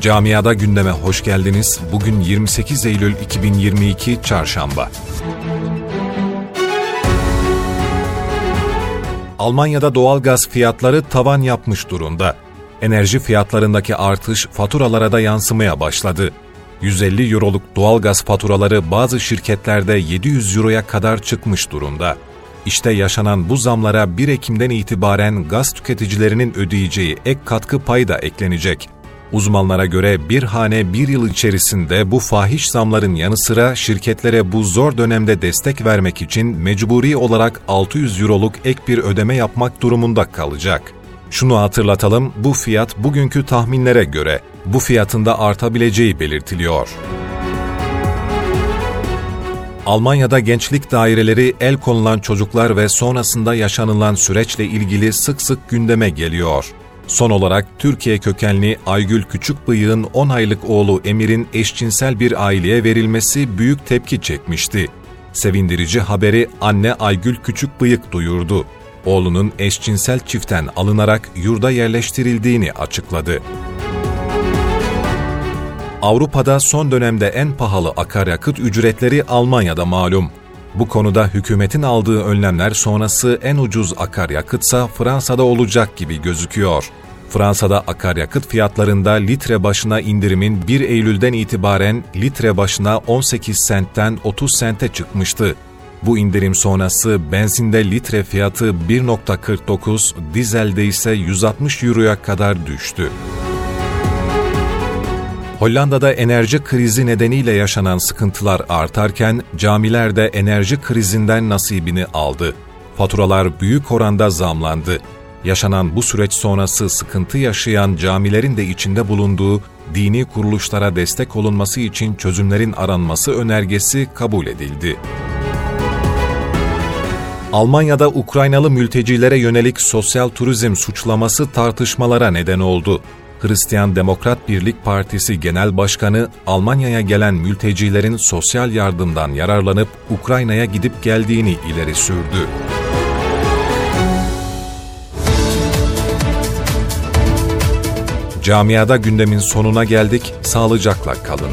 Camiada gündeme hoş geldiniz. Bugün 28 Eylül 2022 Çarşamba. Almanya'da doğalgaz fiyatları tavan yapmış durumda. Enerji fiyatlarındaki artış faturalara da yansımaya başladı. 150 euroluk doğalgaz faturaları bazı şirketlerde 700 euroya kadar çıkmış durumda. İşte yaşanan bu zamlara 1 Ekim'den itibaren gaz tüketicilerinin ödeyeceği ek katkı payı da eklenecek. Uzmanlara göre bir hane bir yıl içerisinde bu fahiş zamların yanı sıra şirketlere bu zor dönemde destek vermek için mecburi olarak 600 euroluk ek bir ödeme yapmak durumunda kalacak. Şunu hatırlatalım, bu fiyat bugünkü tahminlere göre bu fiyatında artabileceği belirtiliyor. Almanya'da gençlik daireleri el konulan çocuklar ve sonrasında yaşanılan süreçle ilgili sık sık gündeme geliyor. Son olarak Türkiye kökenli Aygül Küçükbıyık'ın 10 aylık oğlu Emir'in eşcinsel bir aileye verilmesi büyük tepki çekmişti. Sevindirici haberi anne Aygül Küçükbıyık duyurdu. Oğlunun eşcinsel çiften alınarak yurda yerleştirildiğini açıkladı. Avrupa'da son dönemde en pahalı akaryakıt ücretleri Almanya'da malum. Bu konuda hükümetin aldığı önlemler sonrası en ucuz akaryakıtsa Fransa'da olacak gibi gözüküyor. Fransa'da akaryakıt fiyatlarında litre başına indirimin 1 Eylül'den itibaren litre başına 18 sentten 30 sente çıkmıştı. Bu indirim sonrası benzinde litre fiyatı 1.49, dizelde ise 160 euroya kadar düştü. Hollanda'da enerji krizi nedeniyle yaşanan sıkıntılar artarken camiler de enerji krizinden nasibini aldı. Faturalar büyük oranda zamlandı. Yaşanan bu süreç sonrası sıkıntı yaşayan camilerin de içinde bulunduğu dini kuruluşlara destek olunması için çözümlerin aranması önergesi kabul edildi. Almanya'da Ukraynalı mültecilere yönelik sosyal turizm suçlaması tartışmalara neden oldu. Hristiyan Demokrat Birlik Partisi Genel Başkanı, Almanya'ya gelen mültecilerin sosyal yardımdan yararlanıp Ukrayna'ya gidip geldiğini ileri sürdü. Camiada gündemin sonuna geldik, sağlıcakla kalın.